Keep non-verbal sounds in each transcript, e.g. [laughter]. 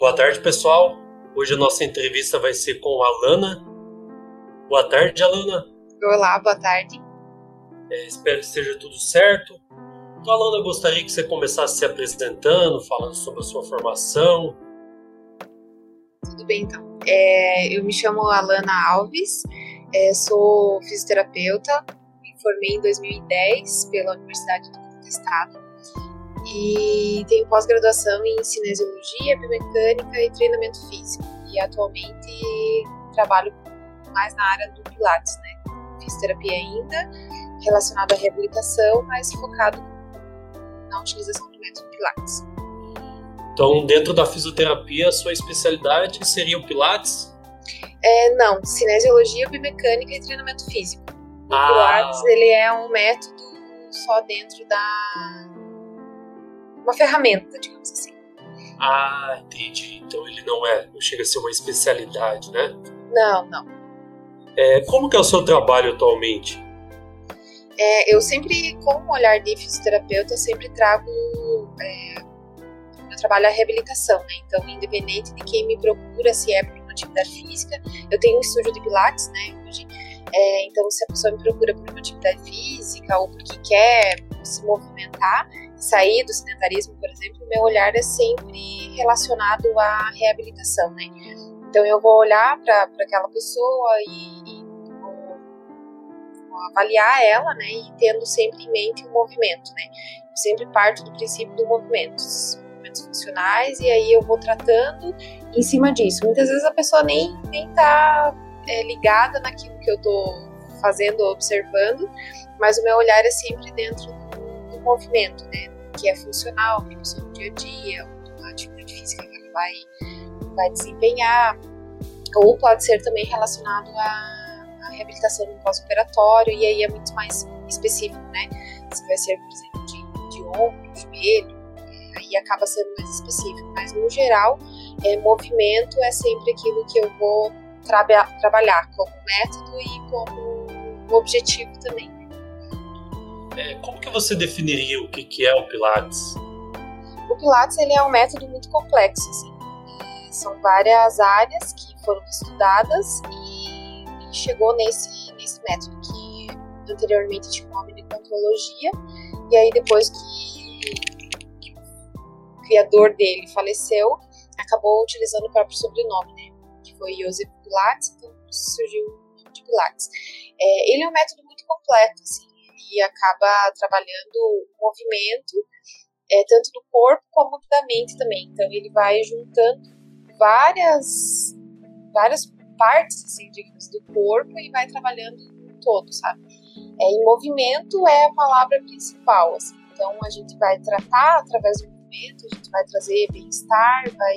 Boa tarde, pessoal. Hoje a nossa entrevista vai ser com a Alana. Boa tarde, Alana. Olá, boa tarde. É, espero que esteja tudo certo. Então, Alana, gostaria que você começasse se apresentando, falando sobre a sua formação. Tudo bem, então. É, eu me chamo Alana Alves, é, sou fisioterapeuta, me formei em 2010 pela Universidade do Estado e tenho pós-graduação em cinesiologia, biomecânica e treinamento físico. E atualmente trabalho mais na área do Pilates, né? Fisioterapia ainda, relacionado à reabilitação, mas focado na utilização do método Pilates. Então, dentro da fisioterapia, a sua especialidade seria o Pilates? É, não, cinesiologia, biomecânica e treinamento físico. O ah. Pilates, ele é um método só dentro da... uma ferramenta, digamos assim. Ah, entendi. Então ele não é, não chega a ser uma especialidade, né? Não, não. É, como que é o seu trabalho atualmente? É, eu sempre, com o olhar de fisioterapeuta, eu sempre trago é, meu trabalho a reabilitação, né? Então, independente de quem me procura, se é por uma atividade física, eu tenho um estúdio de pilates, né? Hoje, é, então, se a pessoa me procura por uma atividade física ou porque quer se movimentar, sair do sedentarismo, por exemplo, meu olhar é sempre relacionado à reabilitação, né? Então, eu vou olhar para aquela pessoa e, e avaliar ela, né, e tendo sempre em mente o movimento, né. Eu sempre parto do princípio do movimento, movimentos funcionais, e aí eu vou tratando em cima disso. Muitas vezes a pessoa nem, nem tá é, ligada naquilo que eu tô fazendo observando, mas o meu olhar é sempre dentro do movimento, né, que é funcional, que é no dia a dia, uma atividade física que ela vai, vai desempenhar, ou pode ser também relacionado a reabilitação no pós-operatório, e aí é muito mais específico, né? Se vai ser, por exemplo, de, de ombro, joelho, é, aí acaba sendo mais específico. Mas, no geral, é, movimento é sempre aquilo que eu vou traba trabalhar como método e como objetivo também. É, como que você definiria o que, que é o Pilates? O Pilates ele é um método muito complexo, assim. É, são várias áreas que foram estudadas chegou nesse, nesse método que anteriormente tinha o nome de contrologia, e aí depois que, que o criador dele faleceu, acabou utilizando o próprio sobrenome, né? Que foi Joseph Pilates, então surgiu o nome de Pilates. É, ele é um método muito completo, assim, e acaba trabalhando o movimento, é, tanto do corpo como da mente também. Então ele vai juntando várias várias partes, assim, digamos, do corpo e vai trabalhando um todo, sabe? É, em movimento é a palavra principal, assim. Então a gente vai tratar através do movimento, a gente vai trazer bem-estar, vai,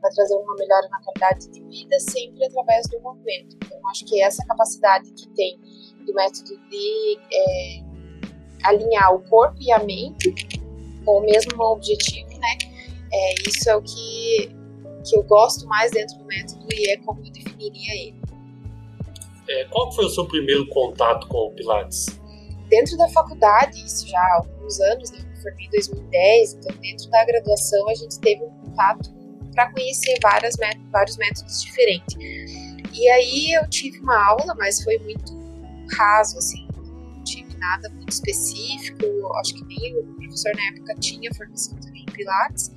vai trazer uma melhora na qualidade de vida sempre através do movimento. Então acho que essa capacidade que tem do método de é, alinhar o corpo e a mente com o mesmo objetivo, né? É, isso é o que que eu gosto mais dentro do método e é como eu definiria ele. É, qual foi o seu primeiro contato com o Pilates? Dentro da faculdade, isso já há alguns anos, né? eu formei em 2010, então dentro da graduação a gente teve um contato para conhecer várias, vários métodos diferentes. E aí eu tive uma aula, mas foi muito raso, assim, não tive nada muito específico, acho que nem o professor na época tinha formação também em Pilates.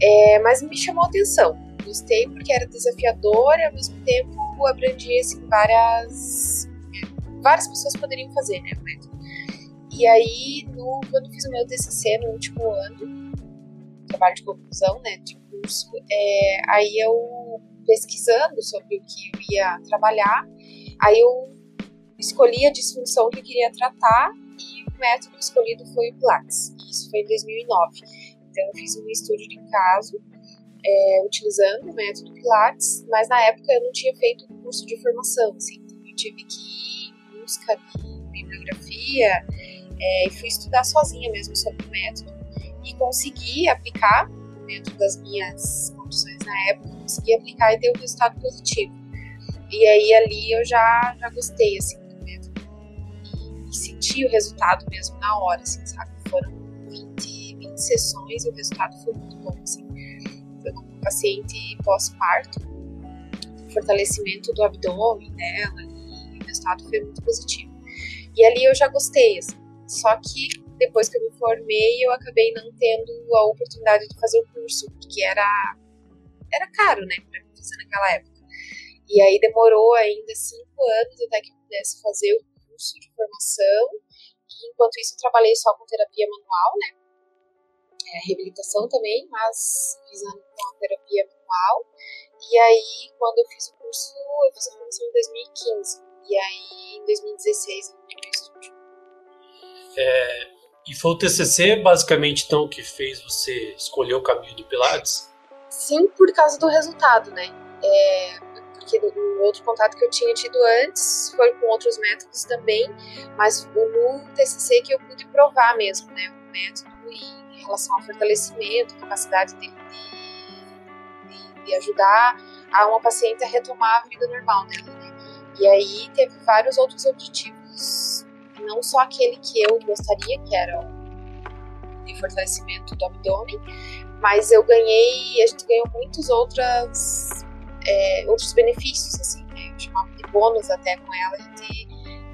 É, mas me chamou a atenção. Gostei porque era desafiador e ao mesmo tempo abrangia assim, várias. Várias pessoas poderiam fazer, né? E aí, no, quando fiz o meu TCC no último ano, trabalho de conclusão, né, de curso, é, aí eu pesquisando sobre o que eu ia trabalhar, aí eu escolhi a disfunção que queria tratar e o método escolhido foi o Pilates. Isso foi em 2009. Então, eu fiz um estudo de caso é, utilizando o método Pilates, mas na época eu não tinha feito curso de formação, assim, então eu tive que ir em busca de bibliografia é, e fui estudar sozinha mesmo sobre o método e consegui aplicar dentro das minhas condições na época, consegui aplicar e ter um resultado positivo. E aí ali eu já, já gostei, assim, e, senti o resultado mesmo na hora, assim, sabe? Foram 20 sessões e o resultado foi muito bom, assim. uma paciente pós-parto, fortalecimento do abdômen dela, e o resultado foi muito positivo. E ali eu já gostei, assim. Só que depois que eu me formei, eu acabei não tendo a oportunidade de fazer o curso, porque era, era caro, né, para fazer naquela época. E aí demorou ainda cinco anos até que eu pudesse fazer o curso de formação. E enquanto isso, eu trabalhei só com terapia manual, né? É, reabilitação também, mas visando com a terapia manual. E aí, quando eu fiz o curso, eu fiz a formação em 2015. E aí, em 2016, eu fui o estúdio. É, e foi o TCC, basicamente, então, que fez você escolher o caminho do Pilates? Sim, por causa do resultado, né? É, porque o outro contato que eu tinha tido antes foi com outros métodos também, mas no TCC que eu pude provar mesmo, né, o método em relação ao fortalecimento, capacidade de, de, de ajudar a uma paciente a retomar a vida normal dela, né. E aí teve vários outros objetivos, não só aquele que eu gostaria, que era o de fortalecimento do abdômen, mas eu ganhei, a gente ganhou muitas outras é, outros benefícios, assim, né? Eu chamava de bônus até com ela, a gente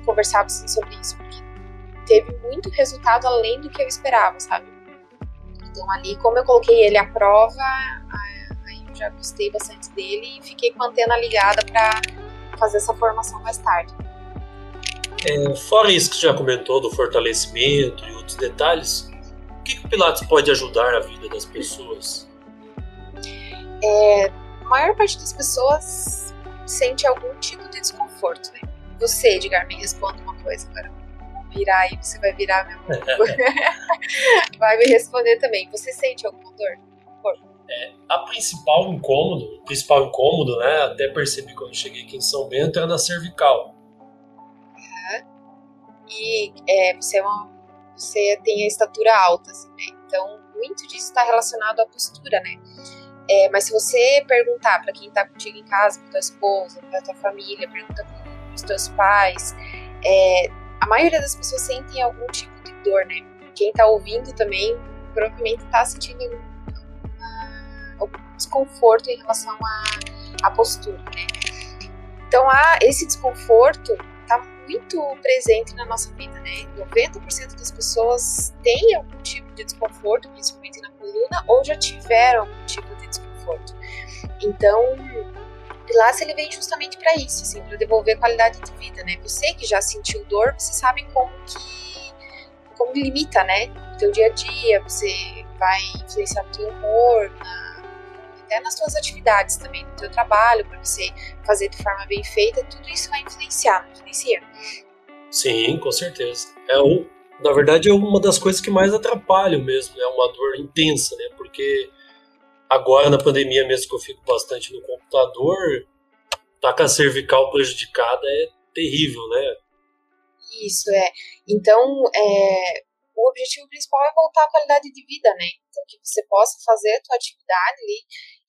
conversava assim, sobre isso, porque teve muito resultado além do que eu esperava, sabe? Então ali, como eu coloquei ele à prova, aí eu já gostei bastante dele e fiquei com a antena ligada para fazer essa formação mais tarde. É, fora isso que você já comentou do fortalecimento e outros detalhes, o que, que o Pilates pode ajudar a vida das pessoas? É, maior parte das pessoas sente algum tipo de desconforto, né? Você, Edgar, me responda uma coisa agora. Virar aí, você vai virar mesmo. [laughs] vai me responder também. Você sente alguma dor? É, a principal incômodo, o principal incômodo, né? Até percebi quando cheguei aqui em São Bento, era na cervical. Uhum. E é, você, é uma, você tem a estatura alta, assim, né? Então, muito disso está relacionado à postura, né? É, mas se você perguntar para quem está contigo em casa, para tua esposa, para tua família, pergunta para os teus pais, é, a maioria das pessoas sentem algum tipo de dor, né? Quem está ouvindo também provavelmente está sentindo algum desconforto em relação à, à postura, né? Então, há esse desconforto está muito presente na nossa vida, né? 90% das pessoas têm algum tipo de desconforto, principalmente na coluna, ou já tiveram algum tipo de desconforto. Então, o Pilates ele vem justamente para isso, assim, para devolver qualidade de vida, né? Você que já sentiu dor, você sabe como que como limita, né? O teu dia a dia, você vai influenciar no teu humor, na, até nas tuas atividades também, no teu trabalho, para você fazer de forma bem feita, tudo isso vai influenciar, não influencia? Sim, com certeza. É o, na verdade, é uma das coisas que mais atrapalham mesmo, é uma dor intensa, né? Porque agora na pandemia mesmo que eu fico bastante no computador, tá com a cervical prejudicada é terrível, né? Isso é. Então, é, o objetivo principal é voltar à qualidade de vida, né? Então, que você possa fazer a tua atividade ali.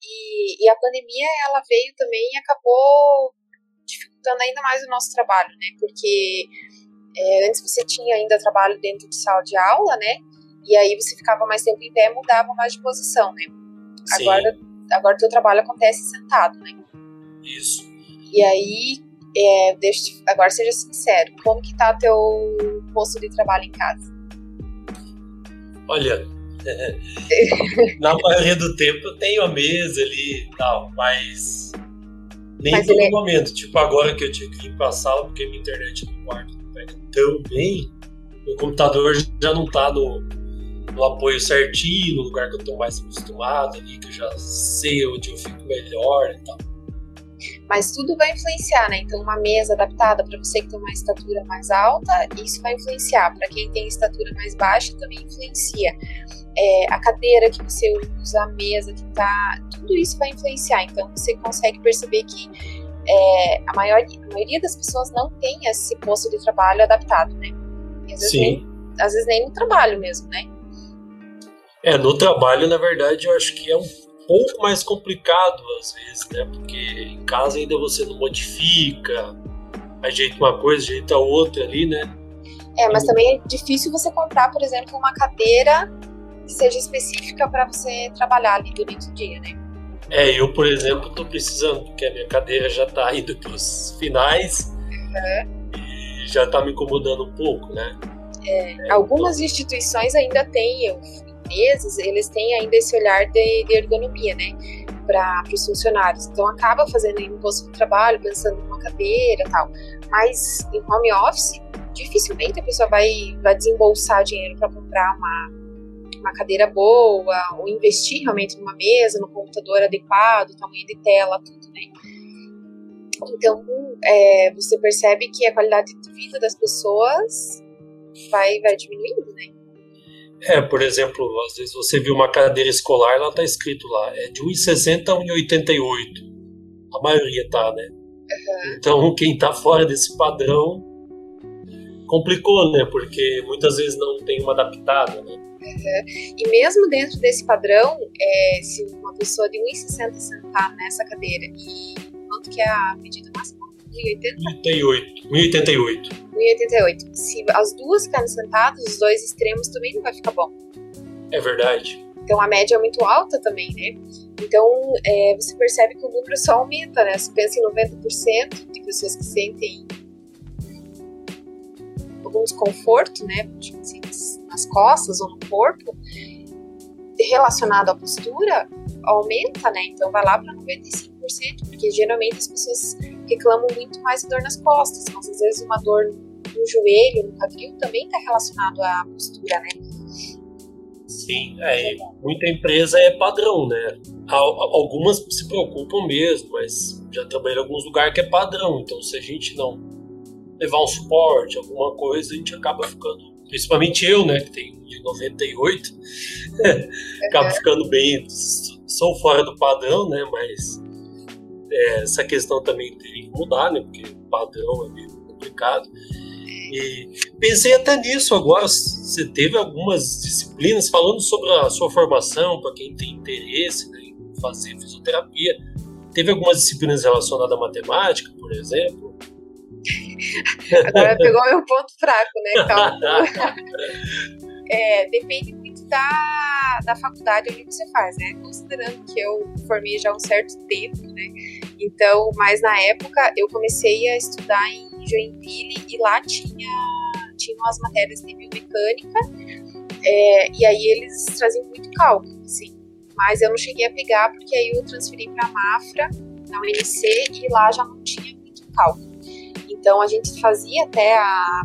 E, e a pandemia, ela veio também e acabou dificultando ainda mais o nosso trabalho, né? Porque é, antes você tinha ainda trabalho dentro de sala de aula, né? E aí você ficava mais tempo em pé, mudava mais de posição, né? Sim. Agora, agora teu trabalho acontece sentado, né? Isso. E aí, é, deixa, agora seja sincero, como que tá teu posto de trabalho em casa? Olha, [laughs] na maioria do tempo eu tenho a mesa ali e tal, mas nem mas todo. É momento. Tipo, agora que eu tive que limpar a sala porque minha internet no quarto tão bem, o computador já não tá no, no apoio certinho, no lugar que eu tô mais acostumado ali, que eu já sei onde eu fico melhor e tal. Mas tudo vai influenciar, né? Então, uma mesa adaptada para você que tem uma estatura mais alta, isso vai influenciar. Para quem tem estatura mais baixa, também influencia. É, a cadeira que você usa, a mesa que tá, tudo isso vai influenciar. Então, você consegue perceber que é, a, maior, a maioria das pessoas não tem esse posto de trabalho adaptado, né? E às vezes, Sim. Nem, às vezes nem no trabalho mesmo, né? É, no trabalho, na verdade, eu acho que é um pouco mais complicado às vezes, né? Porque em casa ainda você não modifica, ajeita uma coisa, ajeita outra ali, né? É, mas também é difícil você comprar, por exemplo, uma cadeira que seja específica para você trabalhar ali durante o dia, né? É, eu, por exemplo, estou precisando, porque a minha cadeira já está indo para os finais uhum. e já está me incomodando um pouco, né? É, é, algumas então... instituições ainda têm, empresas, eles têm ainda esse olhar de, de ergonomia, né? Para os funcionários. Então, acaba fazendo em posto de trabalho, pensando numa cadeira tal. Mas em home office, dificilmente a pessoa vai, vai desembolsar dinheiro para comprar uma, uma cadeira boa, ou investir realmente numa mesa, no computador adequado, tamanho de tela, tudo, né? Então, é, você percebe que a qualidade de vida das pessoas vai, vai diminuindo, né? É, por exemplo, às vezes você viu uma cadeira escolar, ela tá escrito lá, é de 1,60 a 1,88. A maioria tá, né? Uhum. Então, quem tá fora desse padrão complicou, né? Porque muitas vezes não tem uma adaptada, né? Uhum. E mesmo dentro desse padrão, é, se uma pessoa de 1,60 sentar nessa cadeira e quanto que é a medida máxima? 1,88. 1,88. 1,88. Se as duas ficarem sentadas, os dois extremos também não vai ficar bom. É verdade. Então a média é muito alta também, né? Então é, você percebe que o número só aumenta, né? Você pensa em 90% de pessoas que sentem algum desconforto, né? Tipo assim, nas costas ou no corpo, relacionado à postura, aumenta, né? Então vai lá para 95%, porque geralmente as pessoas reclamam muito mais de dor nas costas, mas às vezes uma dor no joelho, no quadril também está relacionado à postura, né? Sim, é, muita empresa é padrão, né? Algumas se preocupam mesmo, mas já trabalhei em alguns lugares que é padrão. Então, se a gente não levar um suporte, alguma coisa, a gente acaba ficando, principalmente eu, né, que tenho de 98, [laughs] acaba ficando bem, sou fora do padrão, né, mas é, essa questão também teria que mudar, né, porque o padrão é meio complicado. E pensei até nisso agora. Você teve algumas disciplinas falando sobre a sua formação, para quem tem interesse né, em fazer fisioterapia. Teve algumas disciplinas relacionadas à matemática, por exemplo? [laughs] Agora pegou meu ponto fraco, né? Calma. [laughs] é, depende muito da, da faculdade onde você faz, né? Considerando que eu formei já há um certo tempo, né? Então, mas na época eu comecei a estudar em Joinville e lá tinha tinham as matérias de biomecânica é, e aí eles traziam muito cálculo, assim. Mas eu não cheguei a pegar porque aí eu transferi para a Mafra, na UNC, e lá já não tinha muito cálculo. Então a gente fazia até a,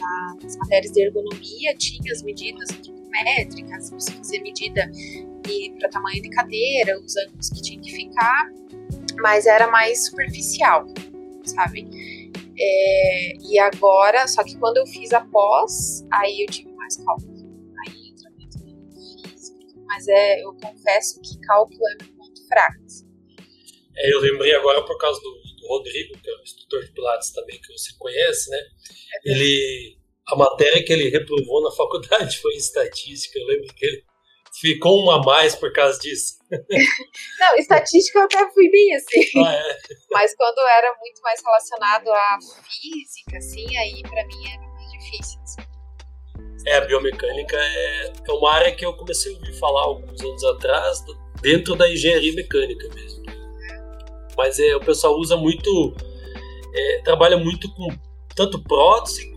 a, as matérias de ergonomia, tinha as medidas antropométricas, você fazia medida para tamanho de cadeira, os ângulos que tinha que ficar, mas era mais superficial, sabe? É, e agora, só que quando eu fiz a pós, aí eu tive mais cálculo. Aí entra muito físico, mas é, eu confesso que cálculo é meu ponto fraco. Assim. É, eu lembrei agora por causa do Rodrigo, que é um instrutor de Pilates também, que você conhece, né? Ele, a matéria que ele reprovou na [laughs] faculdade foi estatística. Eu lembro que ele ficou um a mais por causa disso. [laughs] Não, estatística eu até fui bem assim. Ah, é. [laughs] Mas quando era muito mais relacionado à física, assim, aí para mim era mais difícil. Assim. É, a biomecânica é, é uma área que eu comecei a ouvir falar alguns anos atrás, dentro da engenharia mecânica mesmo mas é, o pessoal usa muito, é, trabalha muito com tanto prótese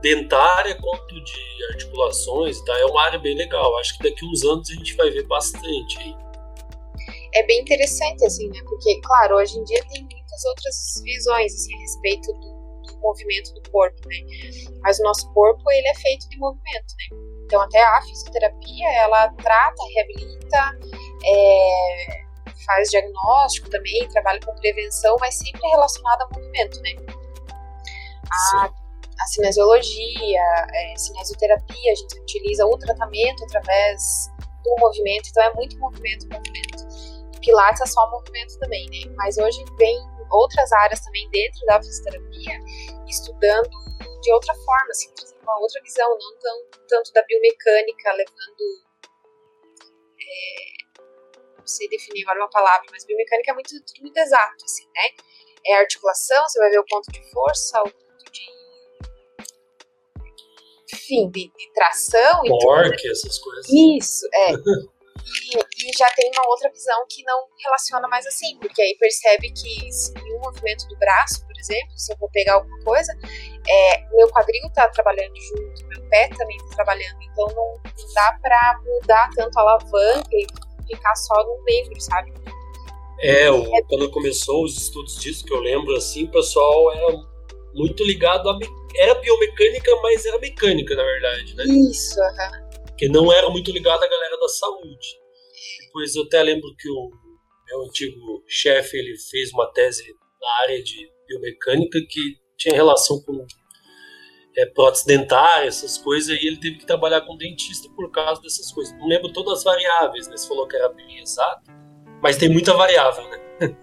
dentária quanto de articulações, tá? É uma área bem legal. Acho que daqui uns anos a gente vai ver bastante aí. É bem interessante, assim, né? Porque, claro, hoje em dia tem muitas outras visões, assim, a respeito do, do movimento do corpo, né? Mas o nosso corpo, ele é feito de movimento, né? Então, até a fisioterapia, ela trata, reabilita, é, faz diagnóstico também, trabalha com prevenção, mas sempre relacionado ao movimento, né? A, a cinesiologia, é, cinesioterapia, a gente utiliza o tratamento através do movimento, então é muito movimento, movimento. Pilates é só movimento também, né? Mas hoje vem outras áreas também dentro da fisioterapia, estudando de outra forma, assim, trazendo uma outra visão, não tão, tanto da biomecânica, levando é, sei definir agora uma palavra, mas biomecânica é muito, muito exato, assim, né? É articulação, você vai ver o ponto de força, o ponto de. Enfim, de, de tração. Torque, essas coisas. Isso, é. [laughs] E, e, já tem uma outra visão que não relaciona mais assim, porque aí percebe que em um movimento do braço, por exemplo, se eu vou pegar alguma coisa, é, meu quadril está trabalhando junto, meu pé também está trabalhando, então não, não dá para mudar tanto a alavanca e ficar só num membro, sabe? É, o, quando começou os estudos disso, que eu lembro, assim, o pessoal era muito ligado a. Era biomecânica, mas era mecânica, na verdade, né? Isso, aham. Uhum. Que não era muito ligado à galera da saúde. Depois eu até lembro que o meu antigo chefe ele fez uma tese na área de biomecânica que tinha relação com é, prótese dentária, essas coisas, e ele teve que trabalhar com dentista por causa dessas coisas. Não lembro todas as variáveis, né? Você falou que era bem exato, mas tem muita variável, né?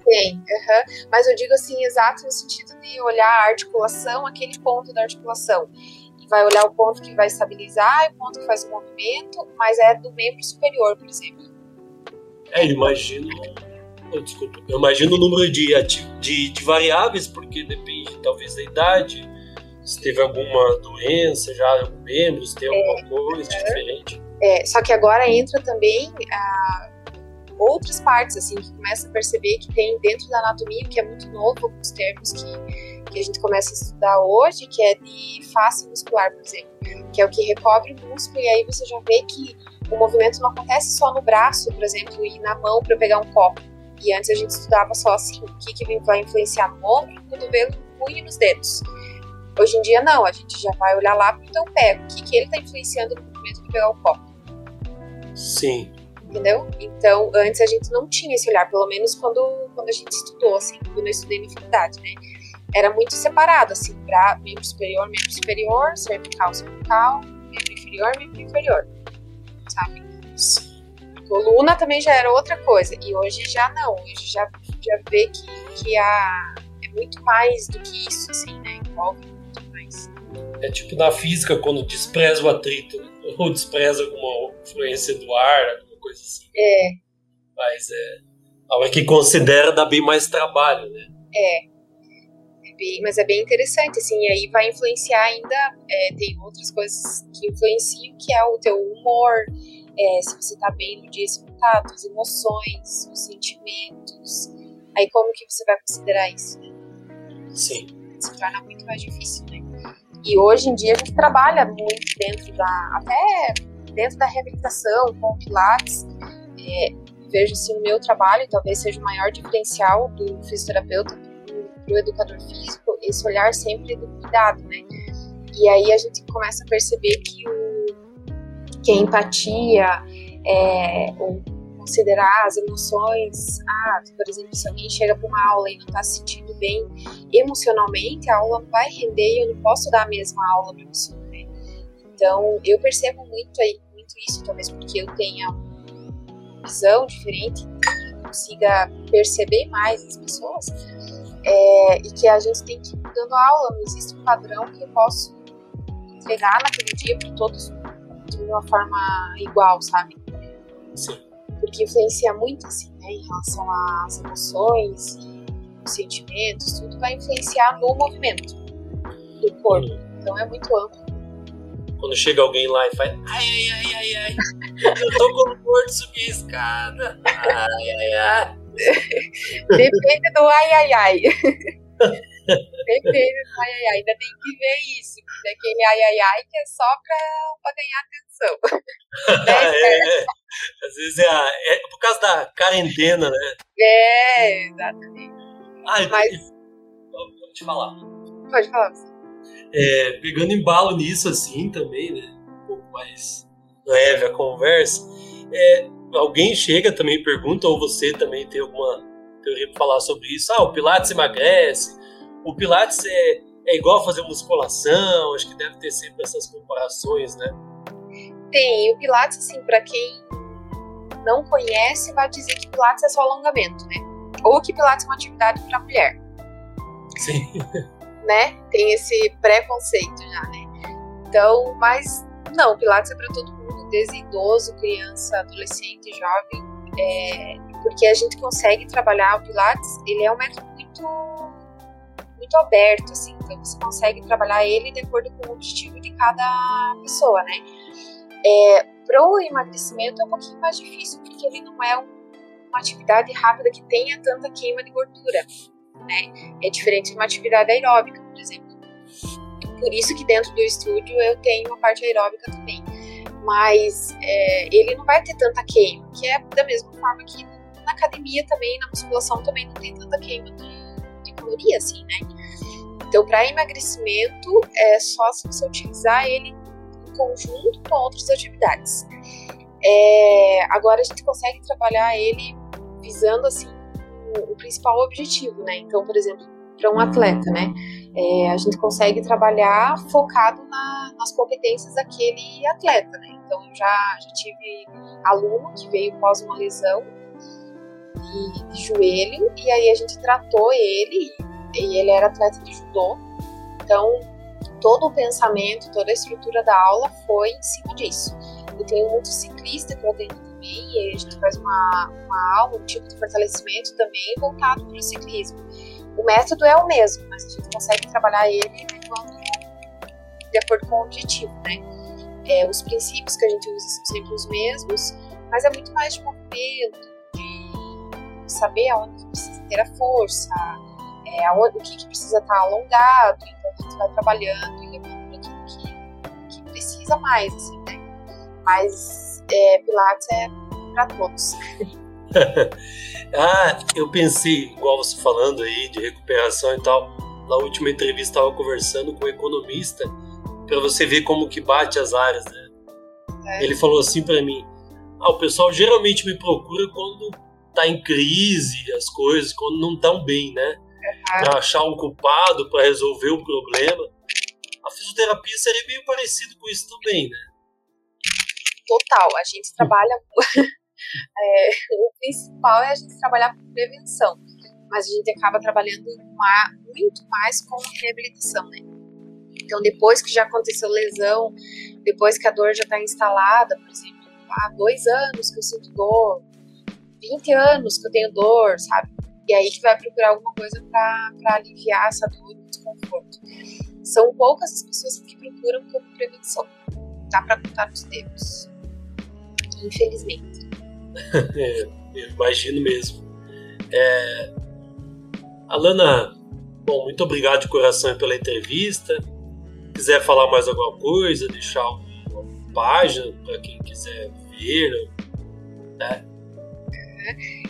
Tem, uhum. mas eu digo assim, exato no sentido de olhar a articulação, aquele ponto da articulação. E vai olhar o ponto que vai estabilizar, o ponto que faz o movimento, mas é do membro superior, por exemplo. É, imagino. Oh, desculpa. Eu imagino o número de, de, de variáveis, porque depende talvez da idade, se teve alguma doença já algum membro, se tem alguma é, coisa é, diferente. É, só que agora entra também a outras partes, assim, que começa a perceber que tem dentro da anatomia, que é muito novo, alguns termos que, que a gente começa a estudar hoje, que é de face muscular, por exemplo, que é o que recobre o músculo, e aí você já vê que o movimento não acontece só no braço, por exemplo, e na mão para pegar um copo. E antes a gente estudava só assim, o que, que vai influenciar no ombro, no cotovelo, no punho e nos dedos. Hoje em dia não, a gente já vai olhar lá pro teu pé, o que, que ele está influenciando no movimento de pegar o copo. Sim. Entendeu? Então, antes a gente não tinha esse olhar, pelo menos quando, quando a gente estudou, assim, quando eu estudei na faculdade, né? Era muito separado, assim, para membro superior, membro superior, cervical, cervical, membro inferior, membro inferior, sabe? A coluna também já era outra coisa, e hoje já não, hoje já, já vê que, que a, é muito mais do que isso, assim, né? Envolve é tipo na física, quando despreza o atrito, né? ou despreza alguma influência do ar, alguma coisa assim. É. Mas é. A hora que considera dá bem mais trabalho, né? É. é bem, mas é bem interessante, assim, e aí vai influenciar ainda, é, tem outras coisas que influenciam, que é o teu humor, é, se você tá bem no dia, se não tá, as emoções, os sentimentos, aí como que você vai considerar isso, né? Sim. Se torna muito mais difícil, né? E hoje em dia a gente trabalha muito dentro da, até dentro da reabilitação, com Pilates. É, vejo assim o meu trabalho, talvez seja o maior diferencial do fisioterapeuta para o educador físico, esse olhar sempre do cuidado, né? E aí a gente começa a perceber que, o, que a empatia, é, o considerar as emoções. Ah, por exemplo, se alguém chega para uma aula e não está se sentindo bem emocionalmente, a aula não vai render e eu não posso dar a mesma aula para a pessoa. Né? Então, eu percebo muito, aí, muito isso, talvez porque eu tenha uma visão diferente e consiga perceber mais as pessoas. É, e que a gente tem que ir dando aula, não existe um padrão que eu posso entregar naquele dia para todos de uma forma igual, sabe? Sim porque influencia muito, assim, né, em relação às emoções os sentimentos, tudo vai influenciar no movimento do corpo. Então é muito amplo. Quando chega alguém lá e faz ai, ai, ai, ai, ai, eu tô com dor de subir a escada, ai, ai, ai. [laughs] Depende do ai, ai, ai. Depende do ai, ai, ai. Ainda tem que ver isso. Porque aquele ai, ai, ai que é só pra, pra ganhar atenção. Né? [laughs] [laughs] é, é. Às vezes é, a, é, por causa da quarentena, né? É, exatamente. Ah, Mas... Pode falar. Pode falar. É, pegando embalo nisso assim também, né? Um pouco mais leve a conversa. É, alguém chega também pergunta, ou você também tem alguma teoria para falar sobre isso? Ah, o Pilates emagrece. O Pilates é, é igual fazer musculação. Acho que deve ter sempre essas comparações, né? Tem. O Pilates, assim, para quem não conhece vai dizer que Pilates é só alongamento, né? Ou que Pilates é uma atividade para mulher. Sim. [laughs] Né? Tem esse preconceito já, né? Então, mas não, Pilates é para todo mundo, desde idoso, criança, adolescente, jovem, é, porque a gente consegue trabalhar o Pilates, ele é um método muito muito aberto, assim, então você consegue trabalhar ele de acordo com o objetivo de cada pessoa, né? É, Pro emagrecimento é um pouquinho mais difícil, porque ele não é uma atividade rápida que tenha tanta queima de gordura, né? É diferente de uma atividade aeróbica, por exemplo. Por isso que dentro do estúdio eu tenho uma parte aeróbica também. Mas é, ele não vai ter tanta queima, que é da mesma forma que na academia também, na musculação também não tem tanta queima de, de caloria, assim, né? Então, para emagrecimento, é só se você utilizar ele conjunto com outras atividades. É, agora a gente consegue trabalhar ele visando assim o, o principal objetivo, né? Então, por exemplo, para um atleta, né? É, a gente consegue trabalhar focado na, nas competências daquele atleta, né? Então, eu já, já tive aluno que veio após uma lesão de, de, joelho e aí a gente tratou ele e ele era atleta de judô. Então, todo o pensamento, toda a estrutura da aula foi em cima disso. Eu tenho muito ciclista que eu atendo também, e a gente faz uma, uma aula, um tipo de fortalecimento também voltado para o ciclismo. O método é o mesmo, mas a gente consegue trabalhar ele de acordo com o objetivo, né? É, os princípios que a gente usa são sempre os mesmos, mas é muito mais de movimento, de saber aonde precisa ter a força, é, aonde, o que, que precisa estar alongado, então a gente vai trabalhando e aquilo que, que precisa mais, assim, né? Mas é, Pilates é para todos. [laughs] ah, eu pensei, igual você falando aí de recuperação e tal, na última entrevista estava conversando com um economista para você ver como que bate as áreas, né? É. Ele falou assim para mim: ah, o pessoal geralmente me procura quando tá em crise as coisas, quando não estão bem, né? Para achar um culpado, para resolver o problema. A fisioterapia seria meio parecido com isso também, né? Total, a gente trabalha. [laughs] é, o principal é a gente trabalhar com prevenção, mas a gente acaba trabalhando muito mais com reabilitação, né? Então, depois que já aconteceu lesão, depois que a dor já está instalada, por exemplo, há dois anos que eu sinto dor, 20 anos que eu tenho dor, sabe? E aí que vai procurar alguma coisa para aliviar essa dor e desconforto. São poucas as pessoas que procuram como prevenção. Dá para contar nos dedos. Infelizmente. [laughs] é, eu imagino mesmo. É... Alana, bom, muito obrigado de coração pela entrevista. Quiser falar mais alguma coisa, deixar uma página para quem quiser ver, né?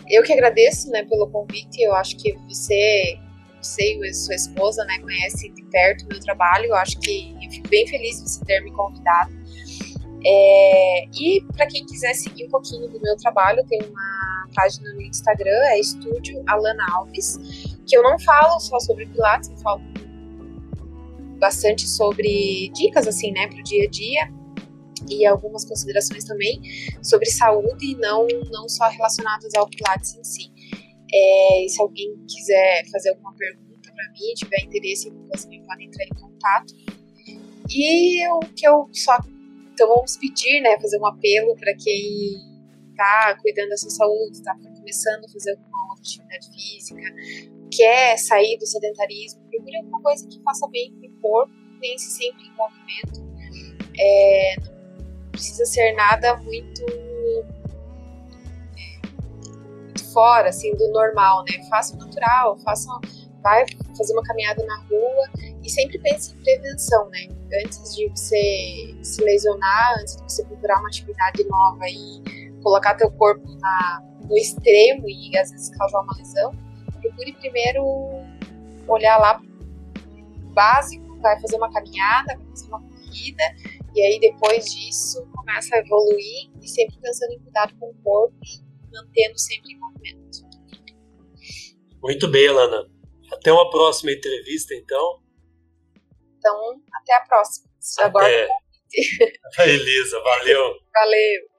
Eu que agradeço, né, pelo convite. Eu acho que você, você e sua esposa, né, conhecem de perto o meu trabalho. Eu acho que eu fico bem feliz de você ter me convidado. É, e para quem quiser seguir um pouquinho do meu trabalho, tem uma página no Instagram, é Estúdio Alana Alves, que eu não falo só sobre Pilates, eu falo bastante sobre dicas assim, né, para o dia a dia e algumas considerações também sobre saúde, não, não só relacionadas ao Pilates em si. É, se alguém quiser fazer alguma pergunta para mim, tiver interesse, você pode entrar em contato. E o que eu só. Então vamos pedir, né, fazer um apelo para quem está cuidando da sua saúde, está começando a fazer alguma outra atividade física, quer sair do sedentarismo, procure alguma coisa que faça bem para o corpo, pense sempre em movimento. É, precisa ser nada muito, muito fora, assim, do normal, né? Faça o natural, faça, vai fazer uma caminhada na rua e sempre pense em prevenção, né? Antes de você se lesionar, antes de você procurar uma atividade nova e colocar teu corpo na, no extremo e às vezes causar uma lesão, procure primeiro olhar lá básico, vai fazer uma caminhada, vai fazer uma corrida e aí, depois disso, começa a evoluir e sempre pensando em cuidado com o corpo e mantendo sempre em movimento. Muito bem, Alana. Até uma próxima entrevista, então. Então, até a próxima. Agora. [laughs] Beleza, valeu. Valeu.